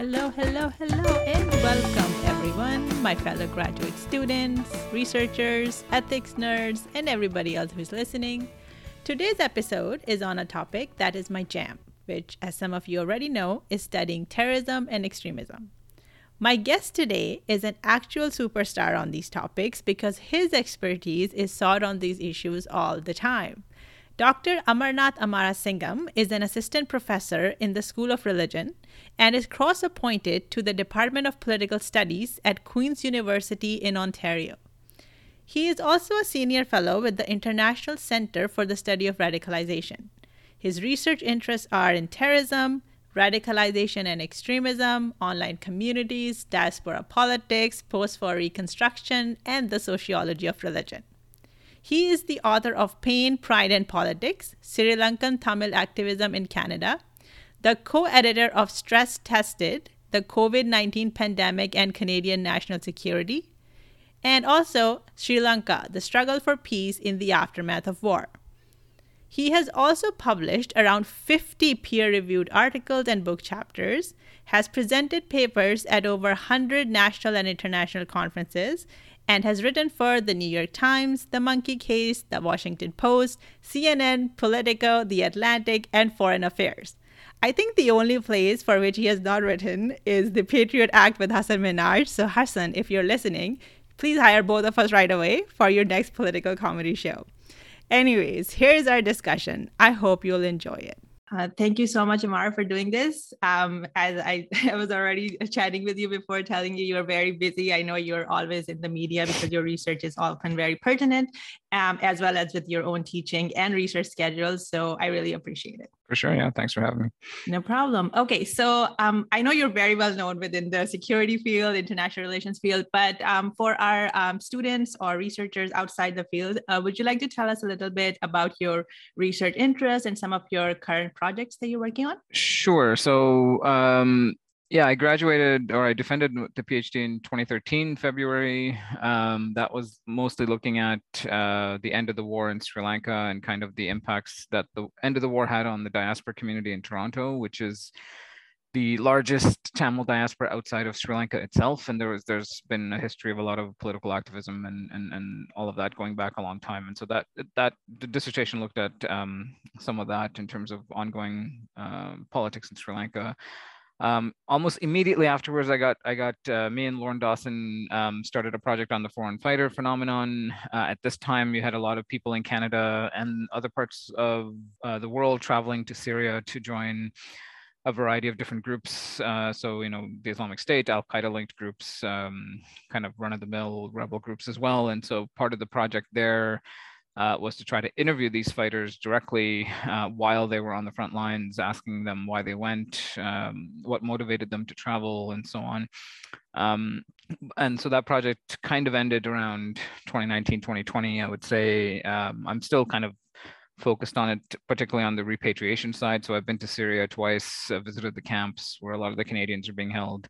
Hello, hello, hello, and welcome everyone, my fellow graduate students, researchers, ethics nerds, and everybody else who's listening. Today's episode is on a topic that is my jam, which, as some of you already know, is studying terrorism and extremism. My guest today is an actual superstar on these topics because his expertise is sought on these issues all the time. Dr. Amarnath Amarasingam is an assistant professor in the School of Religion and is cross appointed to the Department of Political Studies at Queen's University in Ontario. He is also a senior fellow with the International Center for the Study of Radicalization. His research interests are in terrorism, radicalization and extremism, online communities, diaspora politics, post war reconstruction, and the sociology of religion. He is the author of Pain, Pride, and Politics Sri Lankan Tamil Activism in Canada, the co editor of Stress Tested The COVID 19 Pandemic and Canadian National Security, and also Sri Lanka The Struggle for Peace in the Aftermath of War. He has also published around 50 peer reviewed articles and book chapters, has presented papers at over 100 national and international conferences, and has written for the New York Times, The Monkey Cage, The Washington Post, CNN, Politico, The Atlantic, and Foreign Affairs. I think the only place for which he has not written is the Patriot Act with Hasan Minhaj. So, Hasan, if you're listening, please hire both of us right away for your next political comedy show. Anyways, here's our discussion. I hope you'll enjoy it. Uh, thank you so much, Amara, for doing this. Um, as I, I was already chatting with you before, telling you you're very busy. I know you're always in the media because your research is often very pertinent, um, as well as with your own teaching and research schedules. So I really appreciate it. For sure. Yeah. Thanks for having me. No problem. Okay. So um, I know you're very well known within the security field, international relations field, but um, for our um, students or researchers outside the field, uh, would you like to tell us a little bit about your research interests and some of your current projects that you're working on? Sure. So um, yeah, I graduated or I defended the PhD in 2013, February. Um, that was mostly looking at uh, the end of the war in Sri Lanka and kind of the impacts that the end of the war had on the diaspora community in Toronto, which is the largest Tamil diaspora outside of Sri Lanka itself. And there was there's been a history of a lot of political activism and and, and all of that going back a long time. And so that that the dissertation looked at um, some of that in terms of ongoing uh, politics in Sri Lanka. Um, almost immediately afterwards, I got I got uh, me and Lorne Dawson um, started a project on the foreign fighter phenomenon. Uh, at this time, you had a lot of people in Canada and other parts of uh, the world traveling to Syria to join a variety of different groups. Uh, so you know, the Islamic State, Al Qaeda linked groups, um, kind of run of the mill rebel groups as well. And so part of the project there uh, was to try to interview these fighters directly uh, while they were on the front lines, asking them why they went, um, what motivated them to travel, and so on. Um, and so that project kind of ended around 2019, 2020, I would say. Um, I'm still kind of focused on it, particularly on the repatriation side. So I've been to Syria twice, uh, visited the camps where a lot of the Canadians are being held.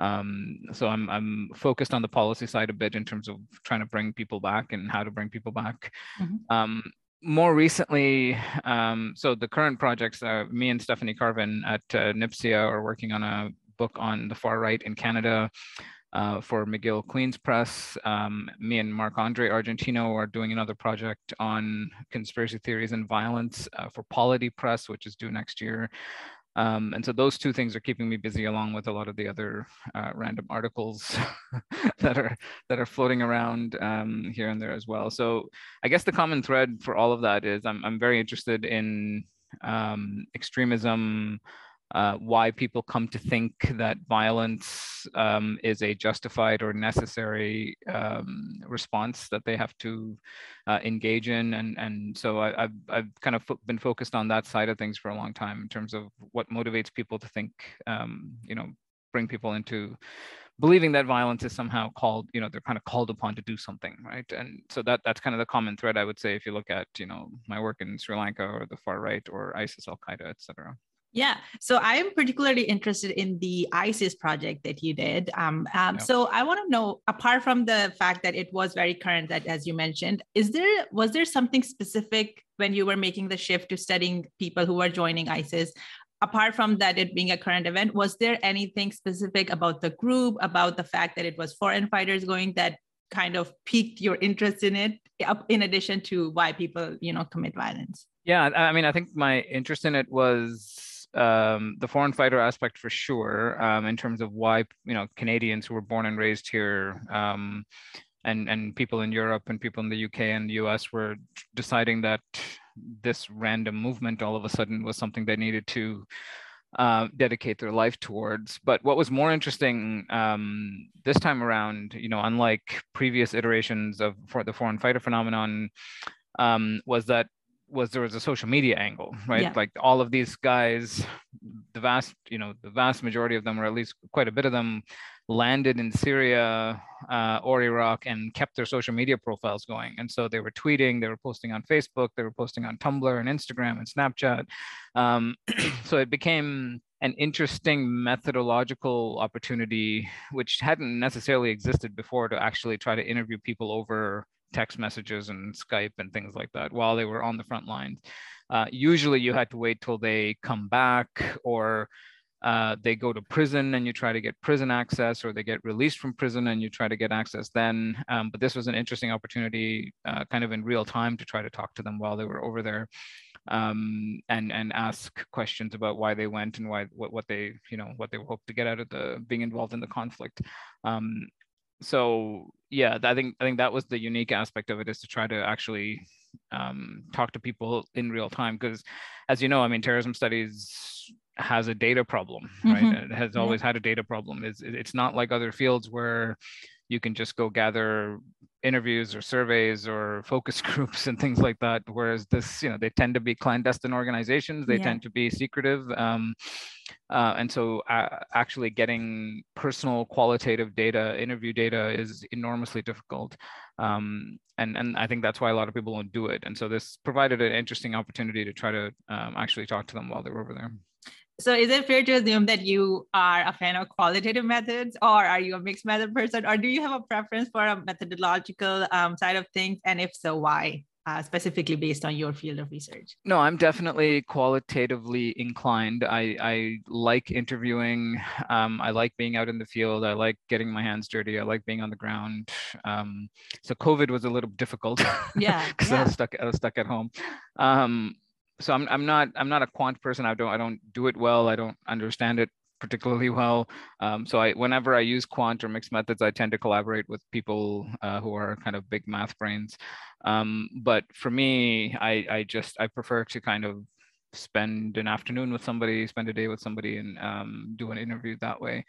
Um, so I'm I'm focused on the policy side a bit in terms of trying to bring people back and how to bring people back. Mm-hmm. Um, more recently, um, so the current projects, uh, me and Stephanie Carvin at uh, NPSIA are working on a book on the far right in Canada. Uh, for McGill Queen's Press. Um, me and Marc Andre Argentino are doing another project on conspiracy theories and violence uh, for Polity Press, which is due next year. Um, and so those two things are keeping me busy along with a lot of the other uh, random articles that are that are floating around um, here and there as well. So I guess the common thread for all of that is I'm, I'm very interested in um, extremism, uh, why people come to think that violence um, is a justified or necessary um, response that they have to uh, engage in. And, and so I, have I've kind of been focused on that side of things for a long time in terms of what motivates people to think, um, you know, bring people into believing that violence is somehow called you know they're kind of called upon to do something right and so that that's kind of the common thread i would say if you look at you know my work in sri lanka or the far right or isis al qaeda etc yeah. So I'm particularly interested in the ISIS project that you did. Um, um, yep. So I want to know, apart from the fact that it was very current, that as you mentioned, is there was there something specific when you were making the shift to studying people who were joining ISIS? apart from that it being a current event was there anything specific about the group about the fact that it was foreign fighters going that kind of piqued your interest in it in addition to why people you know commit violence yeah i mean i think my interest in it was um, the foreign fighter aspect for sure um, in terms of why you know canadians who were born and raised here um, and and people in europe and people in the uk and the us were deciding that this random movement all of a sudden was something they needed to uh, dedicate their life towards. But what was more interesting um, this time around, you know, unlike previous iterations of for the foreign fighter phenomenon, um, was that was there was a social media angle, right? Yeah. Like all of these guys, the vast, you know, the vast majority of them, or at least quite a bit of them, landed in Syria uh, or Iraq and kept their social media profiles going. And so they were tweeting, they were posting on Facebook, they were posting on Tumblr and Instagram and Snapchat. Um, so it became an interesting methodological opportunity, which hadn't necessarily existed before, to actually try to interview people over text messages and Skype and things like that while they were on the front lines. Uh, usually you had to wait till they come back or uh, they go to prison and you try to get prison access or they get released from prison and you try to get access then. Um, but this was an interesting opportunity uh, kind of in real time to try to talk to them while they were over there um, and, and ask questions about why they went and why, what, what they, you know, what they hoped to get out of the being involved in the conflict. Um, so yeah, I think, I think that was the unique aspect of it is to try to actually um, talk to people in real time because as you know, I mean, terrorism studies has a data problem, right? Mm-hmm. It has always yeah. had a data problem. It's, it's not like other fields where you can just go gather interviews or surveys or focus groups and things like that. Whereas this, you know, they tend to be clandestine organizations. They yeah. tend to be secretive. Um, uh, and so uh, actually getting personal qualitative data, interview data is enormously difficult. Um, and, and I think that's why a lot of people don't do it. And so this provided an interesting opportunity to try to um, actually talk to them while they were over there. So is it fair to assume that you are a fan of qualitative methods or are you a mixed method person or do you have a preference for a methodological um, side of things? And if so, why? Uh, specifically based on your field of research? No, I'm definitely qualitatively inclined. I, I like interviewing. Um, I like being out in the field. I like getting my hands dirty. I like being on the ground. Um, so COVID was a little difficult. Yeah, because yeah. I was stuck. I was stuck at home. Um, so I'm I'm not I'm not a quant person. I don't I don't do it well. I don't understand it particularly well. Um, so I whenever I use quant or mixed methods, I tend to collaborate with people uh, who are kind of big math brains. Um, but for me, I I just I prefer to kind of spend an afternoon with somebody, spend a day with somebody, and um, do an interview that way.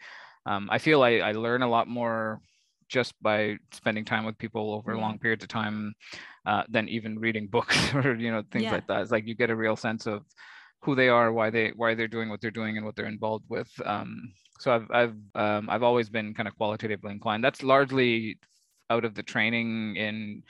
Um, I feel I, I learn a lot more just by spending time with people over long periods of time uh, than even reading books or you know things yeah. like that. It's like you get a real sense of who they are, why they why they're doing what they're doing, and what they're involved with. Um, so I've I've um, I've always been kind of qualitatively inclined. That's largely out of the training in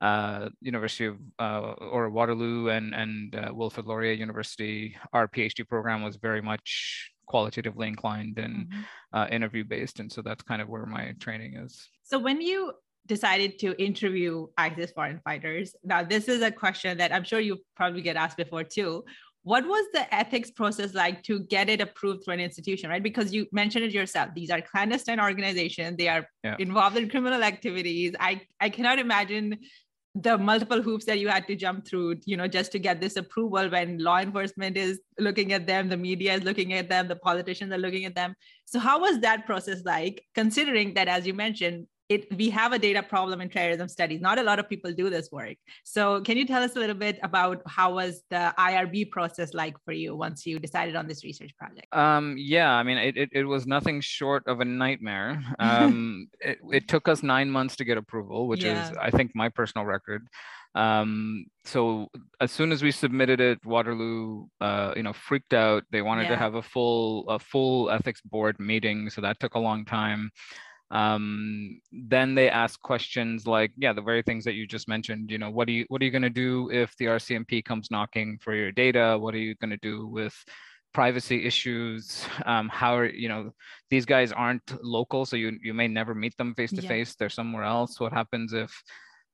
uh, University of uh, or Waterloo and and uh, Wilfrid Laurier University. Our PhD program was very much qualitatively inclined and mm-hmm. Uh, interview based, and so that's kind of where my training is. So when you decided to interview ISIS foreign fighters. Now, this is a question that I'm sure you probably get asked before too. What was the ethics process like to get it approved through an institution, right? Because you mentioned it yourself. These are clandestine organizations. They are yeah. involved in criminal activities. I, I cannot imagine the multiple hoops that you had to jump through, you know, just to get this approval when law enforcement is looking at them, the media is looking at them, the politicians are looking at them. So how was that process like, considering that, as you mentioned, it we have a data problem in terrorism studies. Not a lot of people do this work. So can you tell us a little bit about how was the irb process like for you once you decided on this research project? Um, yeah i mean it, it, it, was nothing short of a nightmare. Um, it, it, took us nine months to get approval which yeah. is i think my personal record. Um, so as soon as we submitted it waterloo uh, you know freaked out. They wanted yeah. to have a full a full ethics board meeting so that took a long time um, then they ask questions like yeah the very things that you just mentioned you know what are you what are you going to do if the rcmp comes knocking for your data what are you going to do with privacy issues um, how are you know these guys aren't local so you you may never meet them face to face they're somewhere else what happens if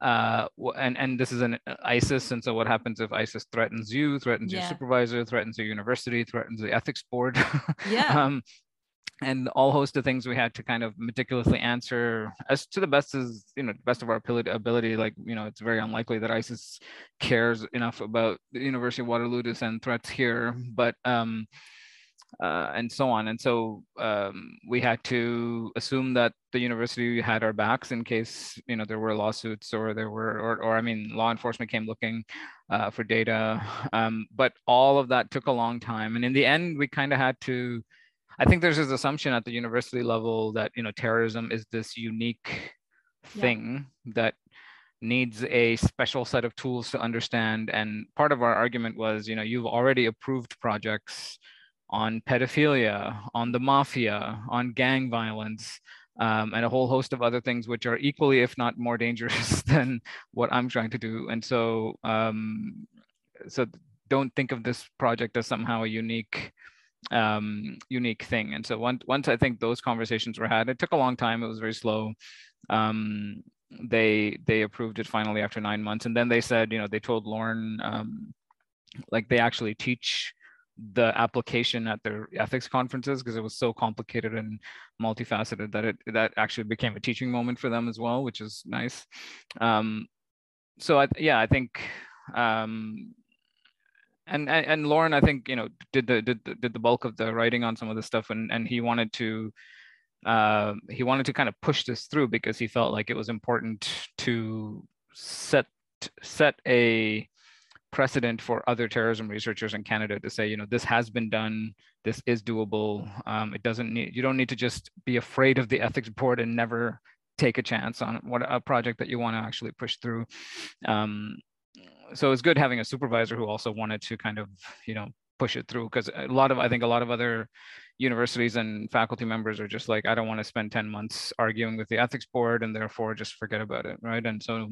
uh, and and this is an uh, ISIS, and so what happens if ISIS threatens you, threatens yeah. your supervisor, threatens your university, threatens the ethics board? yeah. um, and all host of things we had to kind of meticulously answer as to the best as you know best of our ability like you know it's very unlikely that isis cares enough about the university of waterloo to send threats here but um uh, and so on. And so um, we had to assume that the university had our backs in case you know there were lawsuits or there were, or, or I mean, law enforcement came looking uh, for data. Um, but all of that took a long time, and in the end, we kind of had to I think there's this assumption at the university level that you know terrorism is this unique thing yeah. that needs a special set of tools to understand. And part of our argument was, you know, you've already approved projects on pedophilia, on the mafia, on gang violence, um, and a whole host of other things which are equally, if not more dangerous than what I'm trying to do. And so, um, so don't think of this project as somehow a unique um, unique thing. And so once once I think those conversations were had, it took a long time. It was very slow. Um, they they approved it finally after nine months, and then they said, you know, they told Lorne, um, like they actually teach the application at their ethics conferences because it was so complicated and multifaceted that it that actually became a teaching moment for them as well, which is nice. Um, so I, yeah, I think um, and, and Lorne, I think you know did the did the, did the bulk of the writing on some of the stuff, and and he wanted to uh, he wanted to kind of push this through because he felt like it was important to set set a precedent for other terrorism researchers in Canada to say, you know, this has been done, this is doable. Um, it doesn't need you don't need to just be afraid of the ethics board and never take a chance on what a project that you want to actually push through. Um, so it's good having a supervisor who also wanted to kind of you know push it through because a lot of i think a lot of other universities and faculty members are just like i don't want to spend 10 months arguing with the ethics board and therefore just forget about it right? And so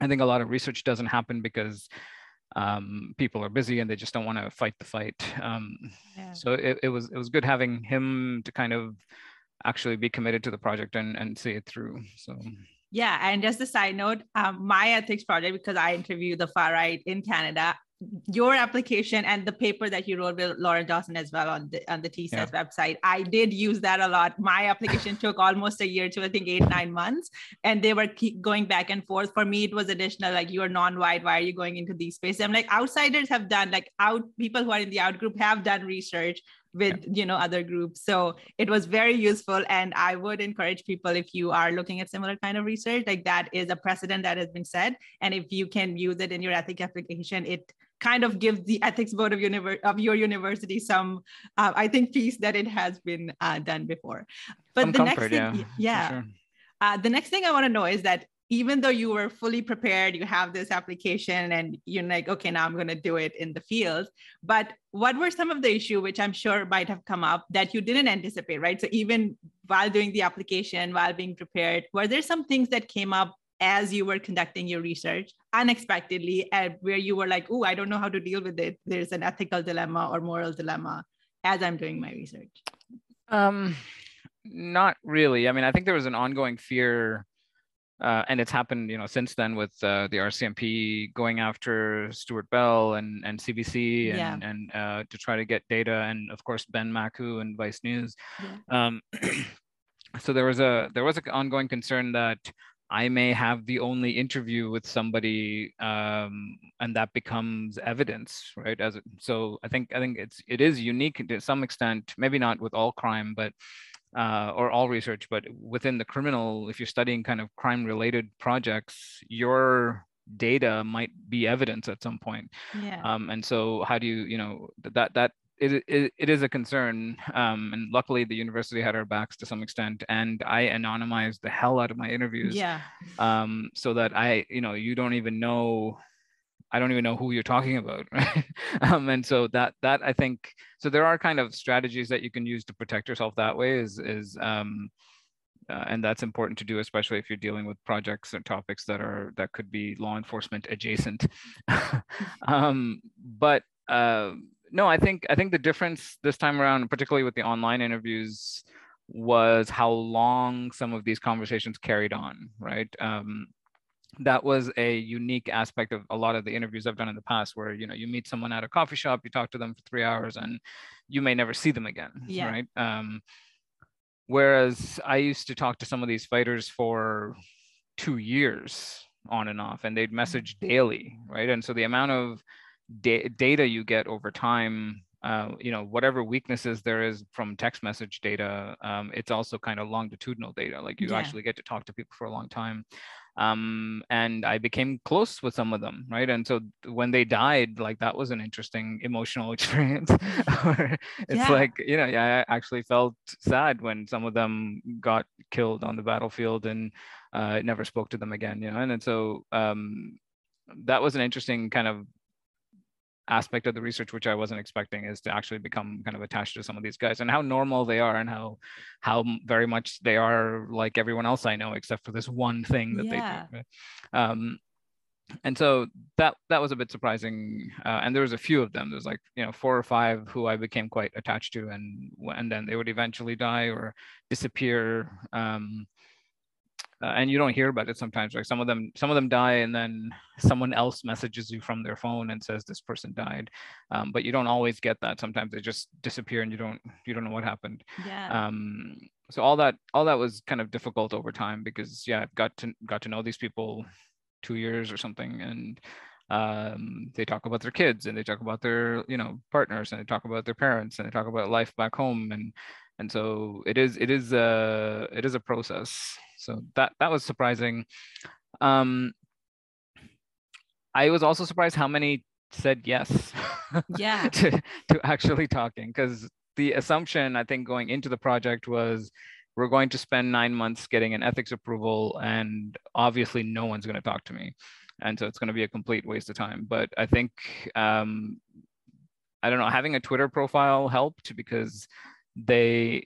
i think a lot of research doesn't happen because um, people are busy and they just don't want to fight the fight. Um, yeah. so it, it was it was good having him to kind of actually be committed to the project and, and see it through so yeah, and just a side note, um, my ethics project, because I interviewed the far right in Canada, your application and the paper that you wrote with Lorne Dawson as well on the on the TSAS yeah. website. I did use that a lot. My application took almost a year to I think eight nine months, and they were keep going back and forth. For me, it was additional like you are non-white. Why are you going into these spaces? I'm like outsiders have done like out people who are in the out group have done research with yeah. you know other groups so it was very useful and i would encourage people if you are looking at similar kind of research like that is a precedent that has been set and if you can use it in your ethic application it kind of gives the ethics board of, univer- of your university some uh, i think piece that it has been uh, done before but some the comfort, next thing yeah, yeah sure. uh, the next thing i want to know is that even though you were fully prepared, you have this application and you're like, okay, now I'm going to do it in the field. But what were some of the issue which I'm sure might have come up that you didn't anticipate, right? So even while doing the application, while being prepared, were there some things that came up as you were conducting your research unexpectedly and where you were like, oh, I don't know how to deal with it. There's an ethical dilemma or moral dilemma as I'm doing my research? Um, not really. I mean, I think there was an ongoing fear uh, and it's happened, you know, since then with uh, the RCMP going after Stewart Bell and and CBC and yeah. and uh, to try to get data, and of course Ben Makuch and Vice News. Yeah. Um, so there was a there was an ongoing concern that I may have the only interview with somebody, um, and that becomes evidence, right? As it, so, I think I think it's it is unique to some extent, maybe not with all crime, but uh, or all research, but within the criminal, if you're studying kind of crime related projects, your data might be evidence at some point. Yeah. Um, and so how do you, you know, that, that, it, it, it is a concern. Um, and luckily the university had our backs to some extent and I anonymized the hell out of my interviews. Yeah. Um, so that I, you know, you don't even know I don't even know who you're talking about, right? Um, and so that that I think so there are kind of strategies that you can use to protect yourself that way is is um, uh, and that's important to do, especially if you're dealing with projects or topics that are that could be law enforcement adjacent. um, but uh, no, I think I think the difference this time around, particularly with the online interviews, was how long some of these conversations carried on, right? Um, that was a unique aspect of a lot of the interviews I've done in the past where you know you meet someone at a coffee shop you talk to them for 3 hours and you may never see them again yeah. right um, whereas I used to talk to some of these fighters for 2 years on and off and they'd mm-hmm. message daily right and so the amount of da- data you get over time uh, you know whatever weaknesses there is from text message data um, it's also kind of longitudinal data like you yeah. actually get to talk to people for a long time um, and i became close with some of them right and so when they died like that was an interesting emotional experience it's yeah. like you know yeah, i actually felt sad when some of them got killed on the battlefield and uh, never spoke to them again you know and, and so um, that was an interesting kind of aspect of the research which i wasn't expecting is to actually become kind of attached to some of these guys and how normal they are and how how very much they are like everyone else i know except for this one thing that yeah. they do um, and so that that was a bit surprising uh, and there was a few of them there's like you know four or five who i became quite attached to and and then they would eventually die or disappear um, uh, and you don't hear about it sometimes like some of them some of them die and then someone else messages you from their phone and says this person died. Um, but you don't always get that. Sometimes they just disappear and you don't you don't know what happened. Yeah. Um, so all that all that was kind of difficult over time because yeah i've got to got to know these people two years or something and um, they talk about their kids and they talk about their you know partners and they talk about their parents and they talk about life back home and and so it is it is a it is a process so that that was surprising. Um i was also surprised how many said yes yeah. to, to actually talking because the assumption i think going into the project was we're going to spend nine months getting an ethics approval and obviously no one's going to talk to me. And so it's going to be a complete waste of time. But i think um, i don't know having a twitter profile helped because they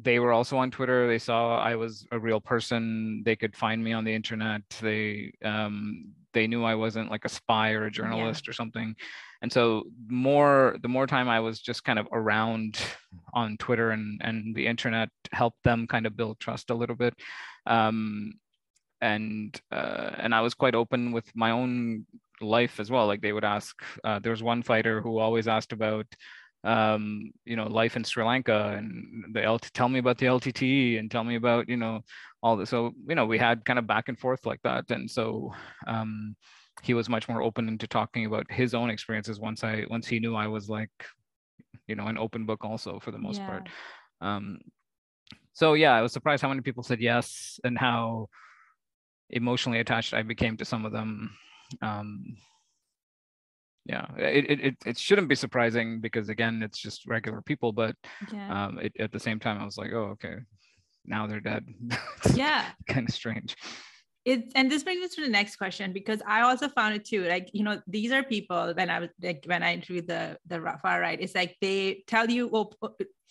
they were also on Twitter. They saw I was a real person. They could find me on the internet. They um, they knew I wasn't like a spy or a journalist yeah. or something. And so more the more time I was just kind of around on Twitter and and the internet helped them kind of build trust a little bit. Um, and uh, and I was quite open with my own life as well. Like they would ask. Uh, there was one fighter who always asked about um, you know, life in Sri Lanka and the LT, tell me about the LTTE and tell me about, you know, all this. So, you know, we had kind of back and forth like that. And so um, he was much more open into talking about his own experiences once I, once he knew I was like, you know, an open book also for the most yeah. part. Um, so yeah, I was surprised how many people said yes and how emotionally attached I became to some of them. Um, yeah it, it it shouldn't be surprising because again it's just regular people but yeah. um it, at the same time i was like oh okay now they're dead yeah kind of strange it and this brings us to the next question because I also found it too. Like you know, these are people when I was like when I interviewed the the far right, it's like they tell you op-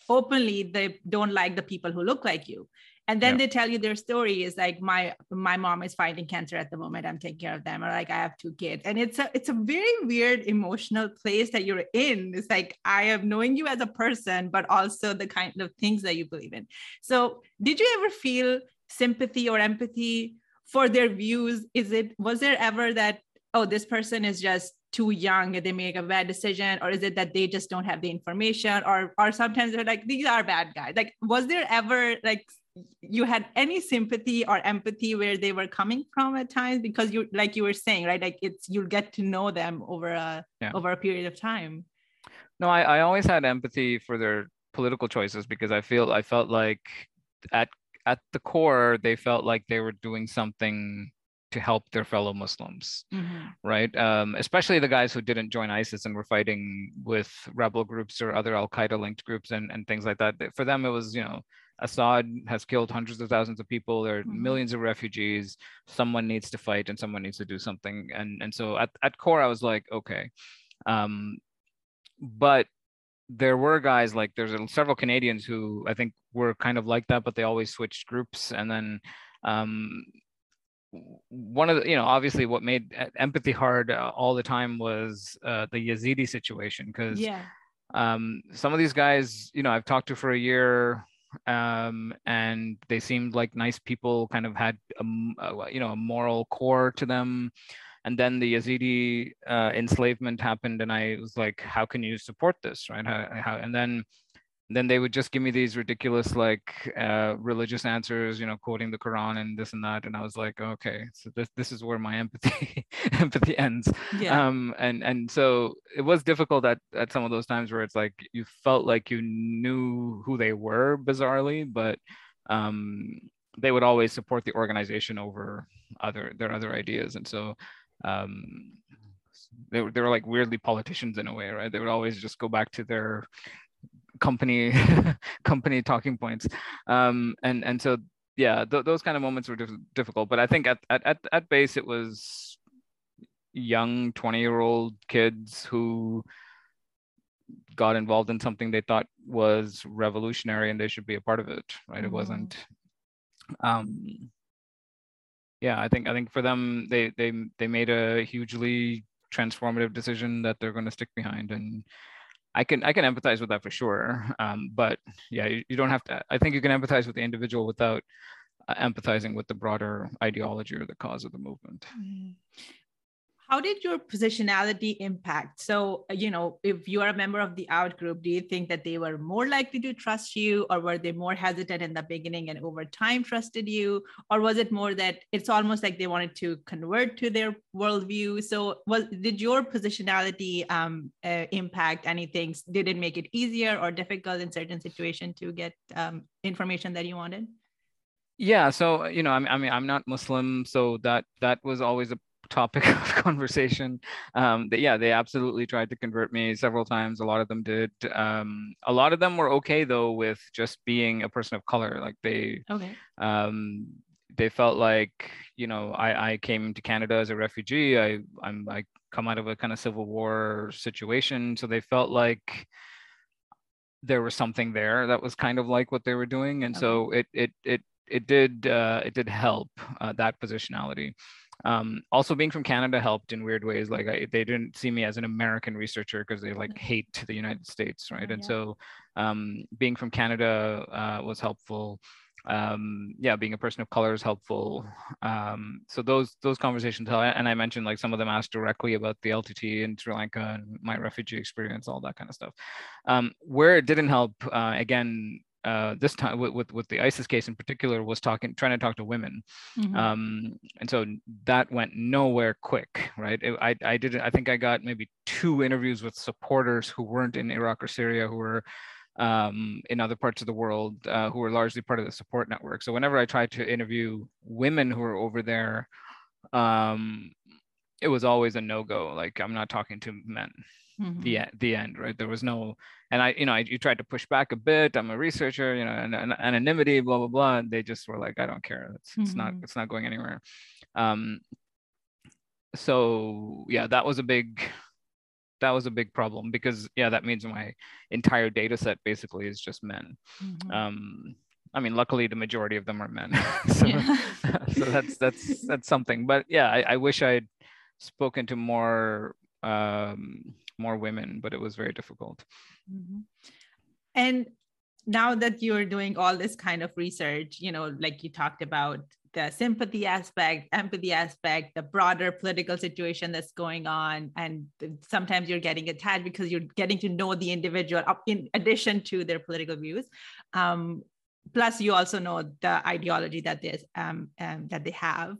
openly they don't like the people who look like you, and then yeah. they tell you their story is like my my mom is fighting cancer at the moment. I'm taking care of them. Or like i have two kids. And it's a it's a very weird emotional place that you're in. It's like i am knowing you as a person but also the kind of things that you believe in. So did you ever feel sympathy or empathy for their views? Is it was there ever that oh this person is just too young and they make a bad decision or is it that they just don't have the information? Or or sometimes they're like these are bad guys. Like was there ever like you had any sympathy or empathy where they were coming from at times because you like you were saying right like it's you'll get to know them over a yeah. over a period of time no I, I always had empathy for their political choices because i feel i felt like at at the core they felt like they were doing something to help their fellow Muslims, mm-hmm. right? Um, especially the guys who didn't join ISIS and were fighting with rebel groups or other Al Qaeda linked groups and, and things like that. For them, it was, you know, Assad has killed hundreds of thousands of people. There are mm-hmm. millions of refugees. Someone needs to fight and someone needs to do something. And, and so at, at core, I was like, okay. Um, but there were guys like there's several Canadians who I think were kind of like that, but they always switched groups. And then um, one of the, you know, obviously what made empathy hard uh, all the time was uh, the Yazidi situation because yeah. um, some of these guys, you know, I've talked to for a year um, and they seemed like nice people, kind of had a, you know a moral core to them. And then the Yazidi uh, enslavement happened, and I was like, "How can you support this?" Right? How, how, and then then they would just give me these ridiculous like uh, religious answers you know quoting the quran and this and that and i was like okay so this this is where my empathy empathy ends yeah. um and and so it was difficult at at some of those times where it's like you felt like you knew who they were bizarrely but um they would always support the organization over other their other ideas and so um they were, they were like weirdly politicians in a way right they would always just go back to their company company talking points um and and so yeah th- those kind of moments were diff- difficult but i think at, at at base it was young 20 year old kids who got involved in something they thought was revolutionary and they should be a part of it right mm-hmm. it wasn't um yeah i think i think for them they they they made a hugely transformative decision that they're going to stick behind and I can I can empathize with that for sure. Um, but yeah, you, you, don't have to. I think you can empathize with the individual without uh, empathizing with the broader ideology or the cause of the movement. Mm-hmm how did your positionality impact? So uh, you know if you are a member of the out group do you think that they were more likely to trust you or were they more hesitant in the beginning and over time trusted you? Or was it more that it's almost like they wanted to convert to their worldview? So was did your positionality um, uh, impact anything? Did it make it easier or difficult in certain situation to get um, information that you wanted? Yeah so you know I mean i'm not muslim so that that was always a topic of conversation. Um, that, yeah, they absolutely tried to convert me several times. A lot of them did. Um, a lot of them were okay though with just being a person of color. Like they, okay. um, they felt like you know I, I came to Canada as a refugee. I I'm I come out of a kind of civil war situation, so they felt like there was something there that was kind of like what they were doing, and okay. so it it it it did uh, it did help uh, that positionality. Um, also, being from Canada helped in weird ways. Like I, they didn't see me as an American researcher because they like hate the United States, right? And yeah. so, um, being from Canada uh, was helpful. Um, yeah, being a person of color is helpful. Um, so those those conversations help. And I mentioned like some of them asked directly about the LTT in Sri Lanka and my refugee experience, all that kind of stuff. Um, where it didn't help, uh, again, uh, this time with, with, with the ISIS case in particular was talking trying to talk to women, mm-hmm. um, and so that went nowhere quick, right? It, I I did I think I got maybe two interviews with supporters who weren't in Iraq or Syria who were um, in other parts of the world uh, who were largely part of the support network. So whenever I tried to interview women who were over there, um, it was always a no go. Like I'm not talking to men mm-hmm. the the end right there was no and i you know I, you tried to push back a bit i'm a researcher you know and, and anonymity blah blah blah and they just were like i don't care it's, mm-hmm. it's not mm-hmm. it's not going anywhere um so yeah that was a big that was a big problem because yeah that means my entire data set basically is just men mm-hmm. um I mean, luckily the majority of them are men, so, yeah. so that's that's that's something. But yeah, I, I wish I'd spoken to more um, more women, but it was very difficult. Mm-hmm. And now that you're doing all this kind of research, you know, like you talked about the sympathy aspect, empathy aspect, the broader political situation that's going on. And sometimes you're getting attached because you're getting to know the individual in addition to their political views. Um, plus, you also know the ideology that um, um, that they have.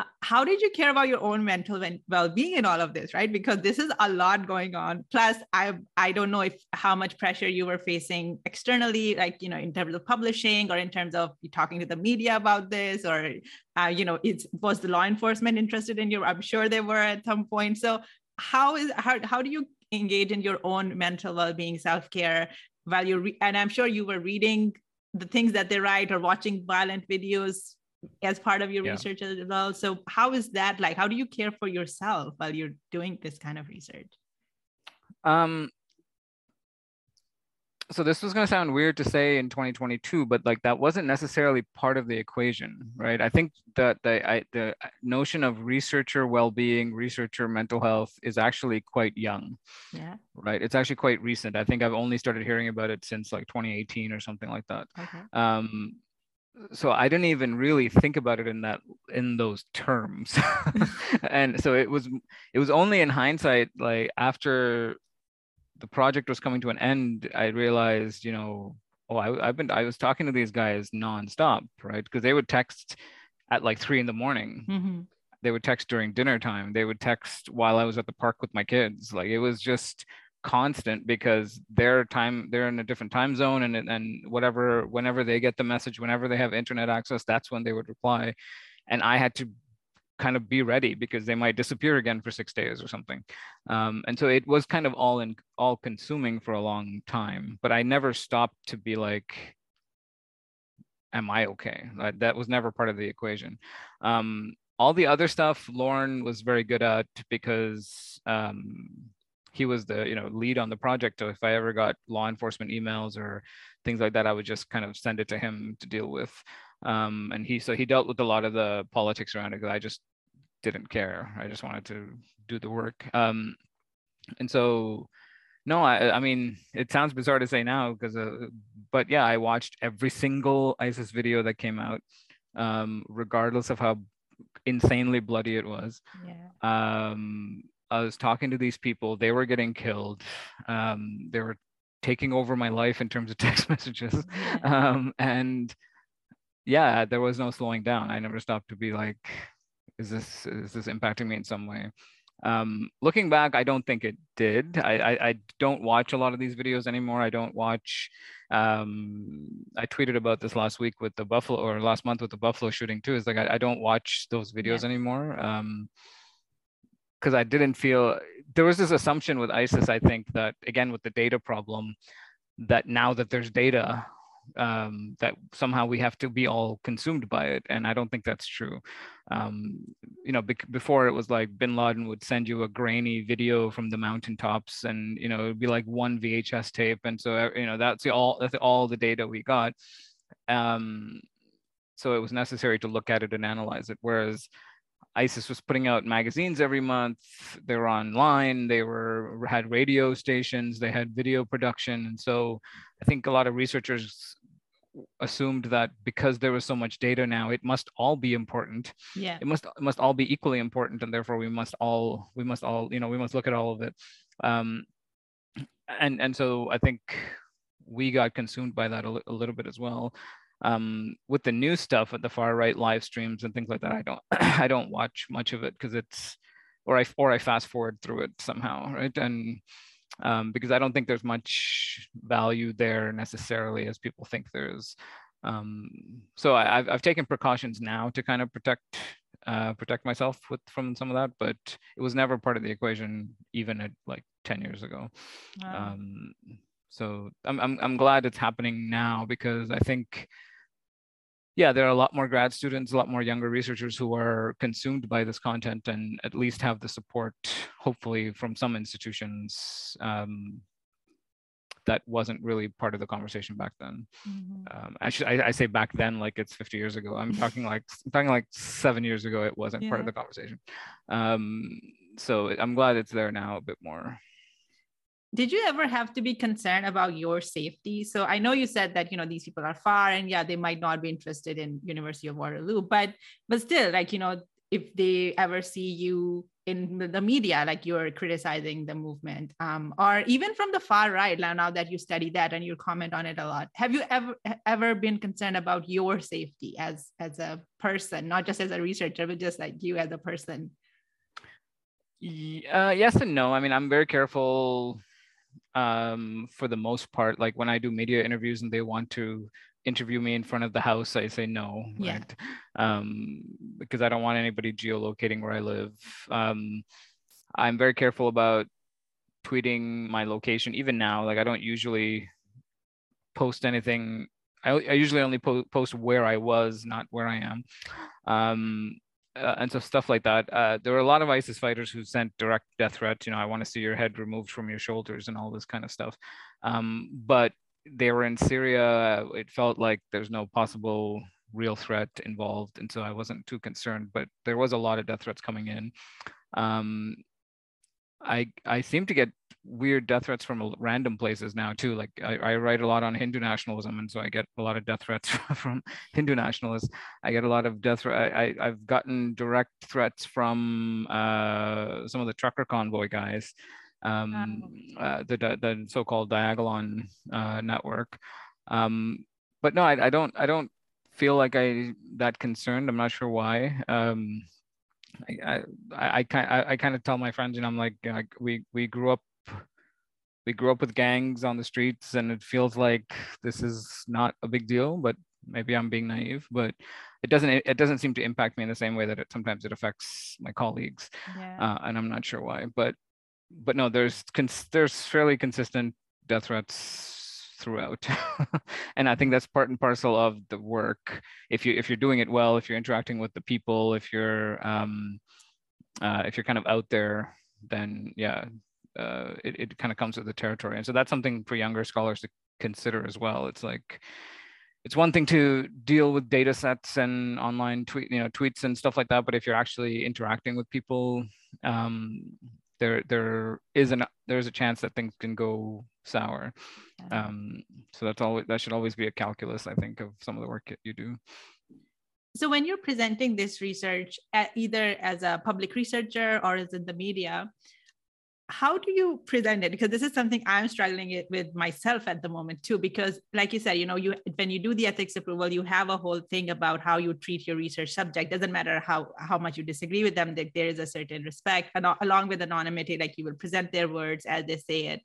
Uh, how did you care about your own mental well-being in all of this right? Because this is a lot going on. Plus i i don't know if how much pressure you were facing externally like you know in terms of publishing or in terms of talking to the media about this or uh, you know it was the law enforcement interested in you i'm sure they were at some point. So how is how, how do you engage in your own mental well-being self-care while you're re- and i'm sure you were reading the things that they write or watching violent videos as part of your yeah. research as well. So how is that like? How do you care for yourself while you're doing this kind of research? Um, so this was going to sound weird to say in 2022 but like that wasn't necessarily part of the equation right i think that the I, the notion of researcher well-being researcher mental health is actually quite young Yeah. right it's actually quite recent i think i've only started hearing about it since like 2018 or something like that Okay. um so i didn't even really think about it in that in those terms. And so it was it was only in hindsight like after the project was coming to an end i realized you know oh I, i've been i was talking to these guys nonstop right? Because they would text at like three in the morning. Mm-hmm. they would text during dinner time. They would text while i was at the park with my kids. Like it was just constant because their time they're in a different time zone and and whatever whenever they get the message whenever they have internet access that's when they would reply. And i had to kind of be ready because they might disappear again for six days or something. Um, and so it was kind of all in all consuming for a long time but i never stopped to be like am i okay? That, that was never part of the equation. Um, all the other stuff lorne was very good at because um, he was the you know lead on the project. So if i ever got law enforcement emails or things like that i would just kind of send it to him to deal with. Um, and he so he dealt with a lot of the politics around it because i just didn't care. I just wanted to do the work. Um, and so no I, I mean it sounds bizarre to say now because uh, but yeah i watched every single isis video that came out um, regardless of how insanely bloody it was. Yeah. um, I was talking to these people. They were getting killed. Um, they were taking over my life in terms of text messages. Um, and yeah, there was no slowing down. I never stopped to be like, is this is this impacting me in some way? Um, looking back, I don't think it did. I, I, I don't watch a lot of these videos anymore. I don't watch. Um, I tweeted about this last week with the Buffalo or last month with the Buffalo shooting too. Is like I, I don't watch those videos Yeah. anymore. Because I didn't feel there was this assumption with ISIS, I think that again with the data problem, that now that there's data, um, that somehow we have to be all consumed by it, and I don't think that's true. Um, you know, before it was like Bin Laden would send you a grainy video from the mountaintops, and you know it'd be like one VHS tape, and so uh, you know that's the all that's all the data we got. Um, so it was necessary to look at it and analyze it, whereas ISIS was putting out magazines every month. They were online. They were had radio stations. They had video production, and so I think a lot of researchers assumed that because there was so much data now, it must all be important. Yeah. It must it must all be equally important, and therefore we must all we must all you know we must look at all of it. Um, and and so I think we got consumed by that a, a little bit as well um, with the new stuff at the far right live streams and things like that i don't i don't watch much of it because it's or i or i fast forward through it somehow right? And um, because i don't think there's much value there necessarily as people think there is. Um, so I, I've, I've taken precautions now to kind of protect uh, protect myself with from some of that but it was never part of the equation even at like 10 years ago. Wow. um, so I'm, I'm I'm glad it's happening now because I think yeah there are a lot more grad students a lot more younger researchers who are consumed by this content and at least have the support hopefully from some institutions um, that wasn't really part of the conversation back then. Mhm. um, actually I, I say back then like it's 50 years ago. I'm talking like i'm talking like seven years ago it wasn't part of the conversation. Um, so i'm glad it's there now a bit more Did you ever have to be concerned about your safety? So I know you said that you know these people are far and yeah, they might not be interested in University of Waterloo, but but still, like you know, if they ever see you in the- media, like you're criticizing the movement, um, or even from the far right, now that you study that and you comment on it a lot, have you ever ever been concerned about your safety as as a person, not just as a researcher, but just like you as a person? Uh, yes and no. I mean, I'm very careful um, for the most part. Like when I do media interviews and they want to interview me in front of the house, I say no, Yeah. right? Um, because I don't want anybody geolocating where I live. Um, I'm very careful about tweeting my location. Even now, like I don't usually post anything. I, I usually only po- post where I was, not where I am. Um, uh, and so stuff like that. Uh, there were a lot of ISIS fighters who sent direct death threats. You know, I want to see your head removed from your shoulders and all this kind of stuff. Um, but they were in Syria. It felt like there's no possible real threat involved, and so I wasn't too concerned. But there was a lot of death threats coming in. Um, I I seem to get weird death threats from random places now too. Like I, I, write a lot on Hindu nationalism, and so I get a lot of death threats from Hindu nationalists. I get a lot of death. I, I have gotten direct threats from uh, some of the trucker convoy guys, um, uh, the the so-called Diagolon uh, network. Um, but no, I, I don't I don't feel like I that concerned. I'm not sure why. Um, I, I, I kind I, kind of tell my friends, you know, I'm like, like we we grew up we grew up with gangs on the streets and it feels like this is not a big deal but maybe i'm being naive but it doesn't it doesn't seem to impact me in the same way that it sometimes it affects my colleagues yeah. uh, and i'm not sure why but but no there's cons- there's fairly consistent death threats throughout and i think that's part and parcel of the work if you if you're doing it well if you're interacting with the people if you're um uh, if you're kind of out there then yeah uh, it, it kind of comes with the territory. And so that's something for younger scholars to consider as well. It's like, it's one thing to deal with data sets and online tweet, you know, tweets and stuff like that. But if you're actually interacting with people, um, there there is an there's a chance that things can go sour. Um, so that's always that should always be a calculus, I think, of some of the work that you do. So when you're presenting this research, either as a public researcher or as in the media, how do you present it? Because this is something i'm struggling with myself at the moment too because like you said you know you when you do the ethics approval you have a whole thing about how you treat your research subject. Doesn't matter how how much you disagree with them that there is a certain respect and along with anonymity like you will present their words as they say it.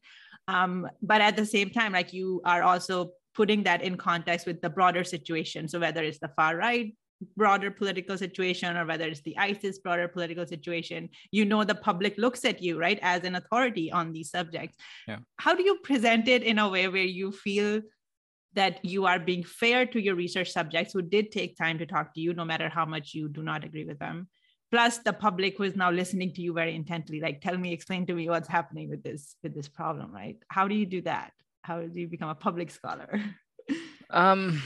Um, but at the same time like you are also putting that in context with the broader situation. So whether it's the far right broader political situation or whether it's the ISIS broader political situation, you know the public looks at you, right, as an authority on these subjects. Yeah. How do you present it in a way where you feel that you are being fair to your research subjects who did take time to talk to you, no matter how much you do not agree with them? Plus the public who is now listening to you very intently, like tell me, explain to me what's happening with this with this problem, right? How do you do that? How do you become a public scholar? um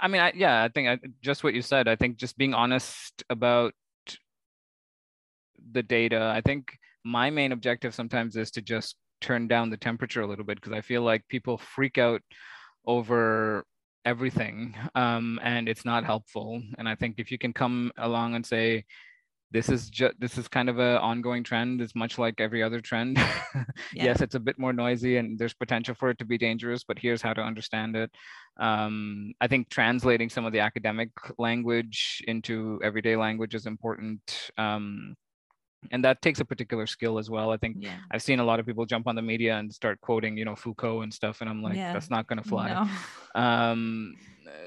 I mean, I, yeah, I think I, just what you said. I think just being honest about the data. I think my main objective sometimes is to just turn down the temperature a little bit because I feel like people freak out over everything um, and it's not helpful. And I think if you can come along and say, this is just this is kind of an ongoing trend it's much like every other trend. Yeah. yes it's a bit more noisy and there's potential for it to be dangerous but here's how to understand it. Um, i think translating some of the academic language into everyday language is important. Um, and that takes a particular skill as well i think yeah. i've seen a lot of people jump on the media and start quoting you know foucault and stuff and i'm like yeah. that's not going to fly no. um,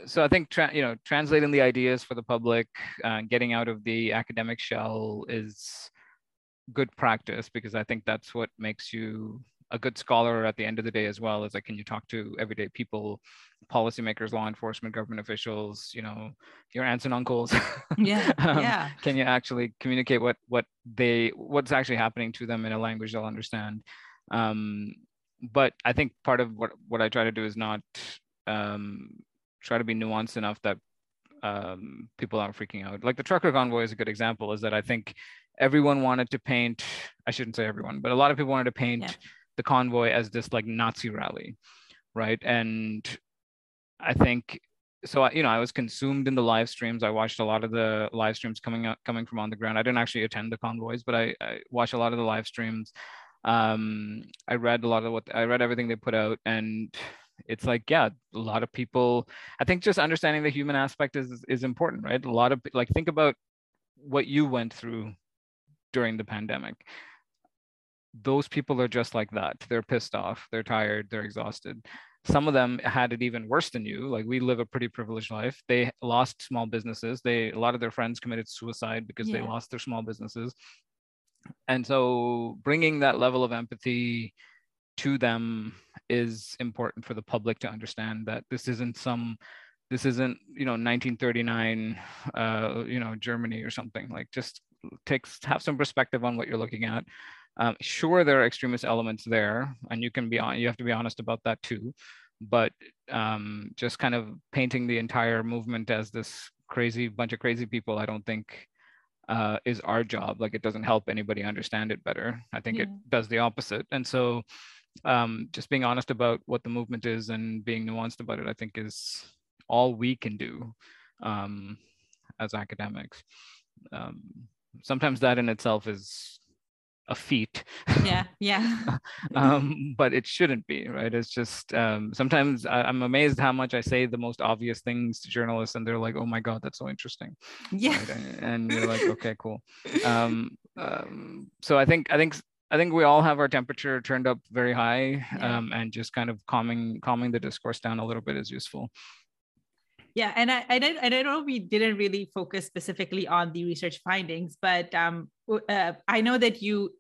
so I think tra- you know translating the ideas for the public, uh, getting out of the academic shell is good practice because I think that's what makes you a good scholar at the end of the day as well. Is like can you talk to everyday people, policymakers, law enforcement, government officials, you know, your aunts and uncles. Yeah, um, yeah. Can you actually communicate what what they what's actually happening to them in a language they'll understand? Um, but I think part of what what I try to do is not um, try to be nuanced enough that um, people aren't freaking out. Like the trucker convoy is a good example. Is that I think everyone wanted to paint. I shouldn't say everyone, but a lot of people wanted to paint yeah. The convoy as this like Nazi rally, right? And I think so. I, You know, I was consumed in the live streams. I watched a lot of the live streams coming out coming from on the ground. I didn't actually attend the convoys, but I, I watched a lot of the live streams. Um, I read a lot of what I read everything they put out, and it's like yeah a lot of people i think just understanding the human aspect is is important right a lot of like think about what you went through during the pandemic those people are just like that. They're pissed off they're tired they're exhausted. Some of them had it even worse than you like we live a pretty privileged life. They lost small businesses. They a lot of their friends committed suicide because yeah. they lost their small businesses. And so bringing that level of empathy to them is important for the public to understand that this isn't some this isn't you know 1939 uh, you know germany or something. Like just takes have some perspective on what you're looking at um, sure there are extremist elements there and you can be on you have to be honest about that too but um, just kind of painting the entire movement as this crazy bunch of crazy people, I don't think uh, is our job. Like it doesn't help anybody understand it better. I think yeah. it does the opposite. And so um, just being honest about what the movement is and being nuanced about it, I think is all we can do um, as academics. Um, sometimes that in itself is a feat. Yeah, yeah. um, but it shouldn't be, right? It's just um, sometimes I, am amazed how much I say the most obvious things to journalists, and they're like, "Oh my god, that's so interesting." Yeah, right? and, and, you're like, "Okay, cool." Um, um, so I think I think I think we all have our temperature turned up very high, yeah. um, and just kind of calming calming the discourse down a little bit is useful. Yeah, and I, don't I know we didn't really focus specifically on the research findings, but um, uh, I know that you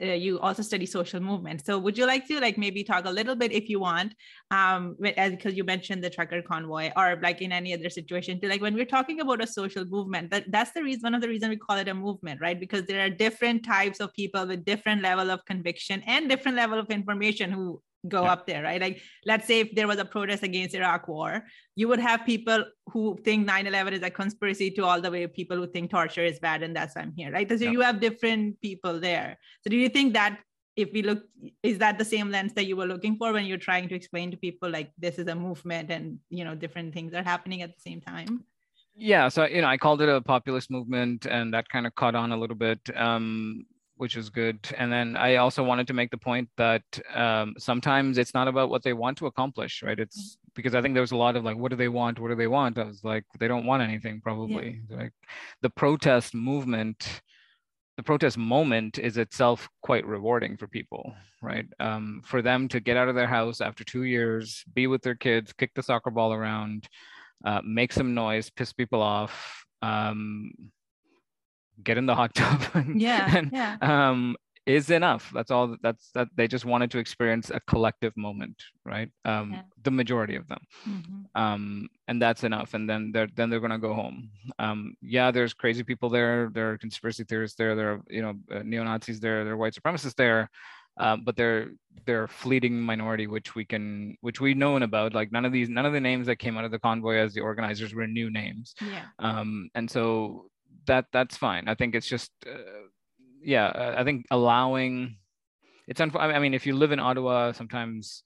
uh, you also study social movement. So would you like to like maybe talk a little bit if you want, um, because you mentioned the trucker convoy or like in any other situation to like when we're talking about a social movement, that that's the reason one of the reason we call it a movement, right? Because there are different types of people with different level of conviction and different level of information who go yeah. up there, right? Like, let's say if there was a protest against Iraq war, you would have people who think 9-11 is a conspiracy to all the way people who think torture is bad and that's why I'm here, right? So yeah. you have different people there. So do you think that if we look, is that the same lens that you were looking for when you're trying to explain to people like this is a movement and you know different things are happening at the same time? Yeah, so you know, I called it a populist movement, and that kind of caught on a little bit. Um, which is good. And then I also wanted to make the point that um, sometimes it's not about what they want to accomplish, right? It's mm-hmm. because I think there was a lot of like, what do they want? What do they want? I was like, they don't want anything, probably. Yeah. Like the protest movement, the protest moment is itself quite rewarding for people, right? Um, for them to get out of their house after two years, be with their kids, kick the soccer ball around, uh, make some noise, piss people off. Um, get in the hot tub and, yeah, and, yeah. Um, is enough. That's all that's that they just wanted to experience a collective moment right? Um yeah. the majority of them. Mm-hmm. um and that's enough. And then they're then they're going to go home. Um yeah there's crazy people there. There are conspiracy theorists there. There are you know uh, neo-nazis there. There are white supremacists there. Um, but they're they're fleeting minority which we can which we known about. Like none of these none of the names that came out of the convoy as the organizers were new names. Yeah. Um and so that that's fine. I think it's just, uh, yeah, uh, I think allowing it's. Unf- I mean, if you live in Ottawa, sometimes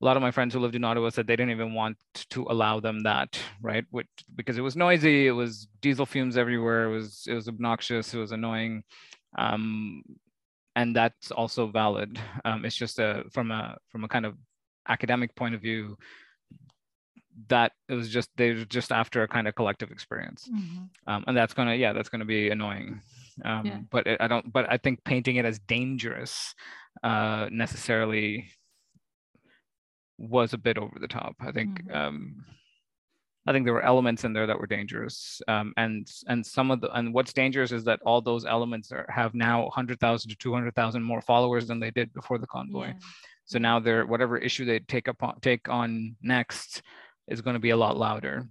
a lot of my friends who lived in Ottawa said they didn't even want to allow them that, right? Which, because it was noisy, it was diesel fumes everywhere, it was it was obnoxious, it was annoying, um, and that's also valid. Um, it's just a from a from a kind of academic point of view that it was just they're just after a kind of collective experience mm-hmm. um, and that's gonna yeah that's gonna be annoying um, yeah. but it, i don't but i think painting it as dangerous uh, necessarily was a bit over the top i think mm-hmm. um, i think there were elements in there that were dangerous um, and and some of the and what's dangerous is that all those elements are, have now 100000 to 200000 more followers than they did before the convoy yeah. so now they're whatever issue they take up on take on next is going to be a lot louder.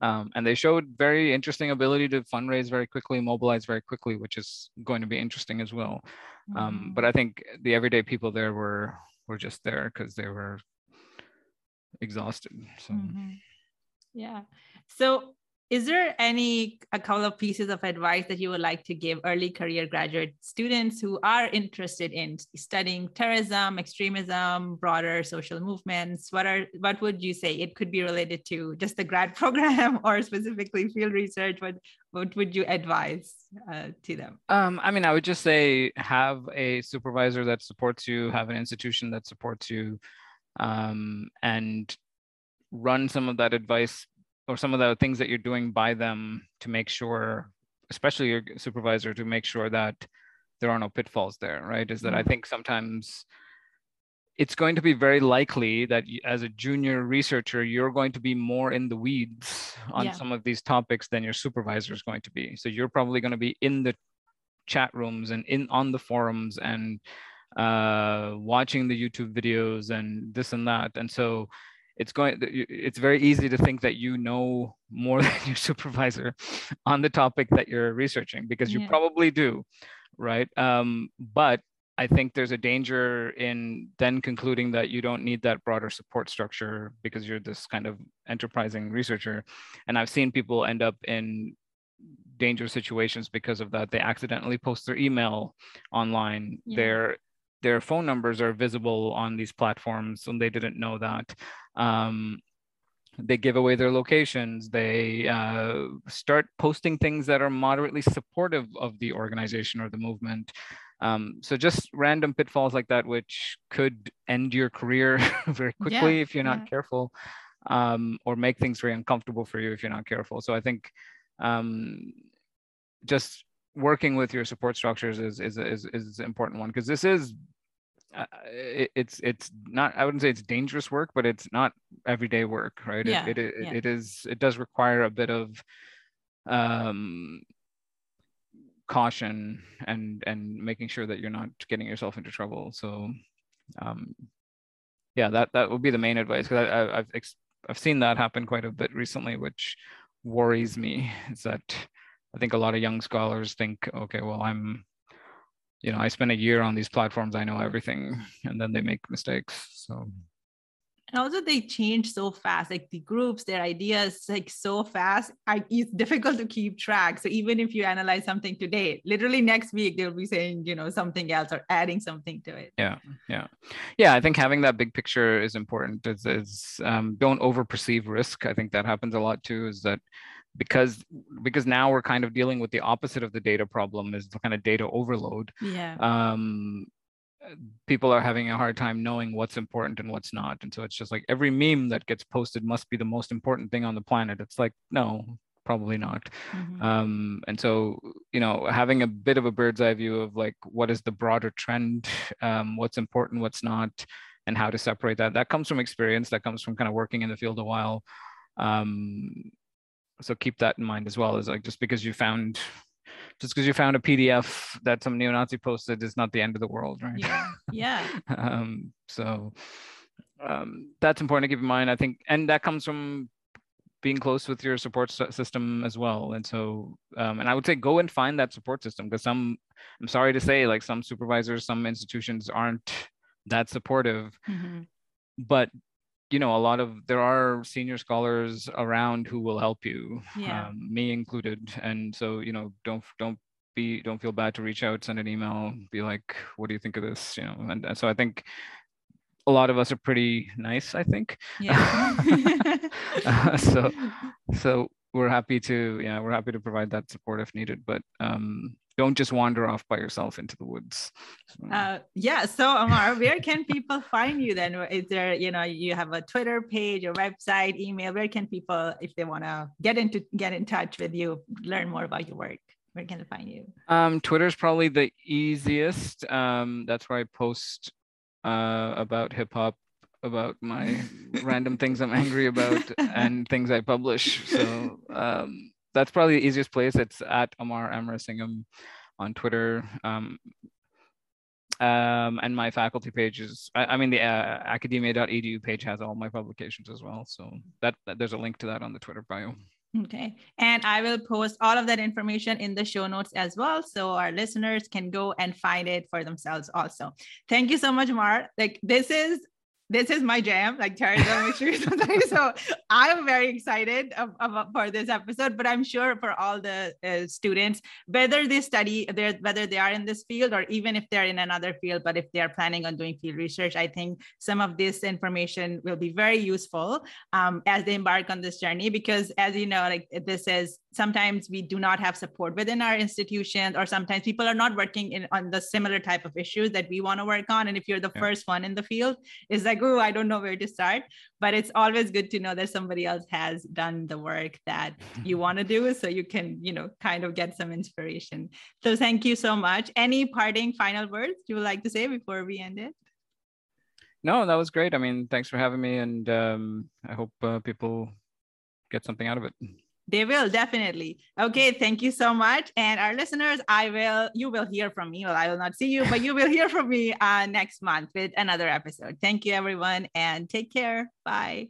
Um, and they showed very interesting ability to fundraise very quickly, mobilize very quickly, which is going to be interesting as well. Um, mm-hmm. but I think the everyday people there were were just there because they were exhausted. So. Mm-hmm. Yeah. So is there any a couple of pieces of advice that you would like to give early career graduate students who are interested in studying terrorism extremism broader social movements? What are what would you say it could be related to? Just the grad program or specifically field research? What what would you advise uh, to them? Um, i mean i would just say have a supervisor that supports you have an institution that supports you um, and run some of that advice or some of the things that you're doing by them to make sure especially your supervisor to make sure that there are no pitfalls there right is that mm-hmm. i think sometimes it's going to be very likely that as a junior researcher you're going to be more in the weeds on yeah. some of these topics than your supervisor is going to be so you're probably going to be in the chat rooms and in on the forums and uh, watching the youtube videos and this and that and so it's going it's very easy to think that you know more than your supervisor on the topic that you're researching because you yeah. probably do right um, but I think there's a danger in then concluding that you don't need that broader support structure because you're this kind of enterprising researcher. And I've seen people end up in dangerous situations because of that. They accidentally post their email online. Yeah. Their their phone numbers are visible on these platforms and they didn't know that. Um, they give away their locations they uh, start posting things that are moderately supportive of the organization or the movement um, so just random pitfalls like that which could end your career very quickly yeah, if you're not yeah. careful um, or make things very uncomfortable for you if you're not careful so i think um, just working with your support structures is is is, is an important one because this is uh, it, it's it's not i wouldn't say it's dangerous work but it's not everyday work right yeah, it, it, yeah. it is it does require a bit of um caution and and making sure that you're not getting yourself into trouble so um yeah that that would be the main advice because I, i've i've seen that happen quite a bit recently which worries me is that i think a lot of young scholars think okay well i'm you know, I spend a year on these platforms, I know everything, and then they make mistakes. So. And also they change so fast like the groups their ideas like so fast I, it's difficult to keep track. So even if you analyze something today literally next week they'll be saying you know something else or adding something to it. Yeah yeah. Yeah i think having that big picture is important is, is um, don't over perceive risk. I think that happens a lot too is that because because now we're kind of dealing with the opposite of the data problem is the kind of data overload. Yeah. Um people are having a hard time knowing what's important and what's not. And so it's just like every meme that gets posted must be the most important thing on the planet. It's like no probably not. Mm-hmm. um and so you know having a bit of a bird's eye view of like what is the broader trend? Um what's important what's not and how to separate that. That comes from experience. That comes from kind of working in the field a while. Um so keep that in mind as well is like just because you found just because you found a pdf that some neo-nazi posted is not the end of the world right? Yeah. Yeah. Um, so um, that's important to keep in mind i think and that comes from being close with your support system as well and so um, and i would say go and find that support system because some i'm sorry to say like some supervisors some institutions aren't that supportive mm-hmm. but you know a lot of there are senior scholars around who will help you yeah. um, me included. And so you know don't don't be don't feel bad to reach out send an email be like what do you think of this? You know and, and so i think a lot of us are pretty nice i think. Yeah. Uh, so so we're happy to yeah we're happy to provide that support if needed. But um don't just wander off by yourself into the woods. Uh, yeah so amar where can people find you then? Is there you know you have a twitter page or website email where can people if they want to get into get in touch with you learn more about your work where can they find you? Um, twitter is probably the easiest. Um, that's where i post uh, about hip hop about my random things i'm angry about and things i publish. So um, that's probably the easiest place. It's at Amar Amarasingam on Twitter. Um, um, and my faculty page is, I, I mean, the uh, academia.edu page has all my publications as well. So that, that there's a link to that on the Twitter bio. Okay. And I will post all of that information in the show notes as well. So our listeners can go and find it for themselves also. Thank you so much, Mar. Like this is this is my jam, like terrorism issues. so I'm very excited of, of, for this episode, but I'm sure for all the uh, students, whether they study, whether they are in this field or even if they're in another field, but if they are planning on doing field research, I think some of this information will be very useful um, as they embark on this journey. Because as you know, like this is sometimes we do not have support within our institutions, or sometimes people are not working in on the similar type of issues that we want to work on. And if you're the yeah. first one in the field, it's like oh, I don't know where to start. But it's always good to know that somebody else has done the work that you want to do. So you can, you know, kind of get some inspiration. So thank you so much. Any parting final words you would like to say before we end it? No, that was great. I mean, thanks for having me. And um, I hope uh, people get something out of it. They will definitely. Okay, thank you so much. And our listeners, I will, you will hear from me. Well, I will not see you, but you will hear from me uh, next month with another episode. Thank you, everyone, and take care. Bye.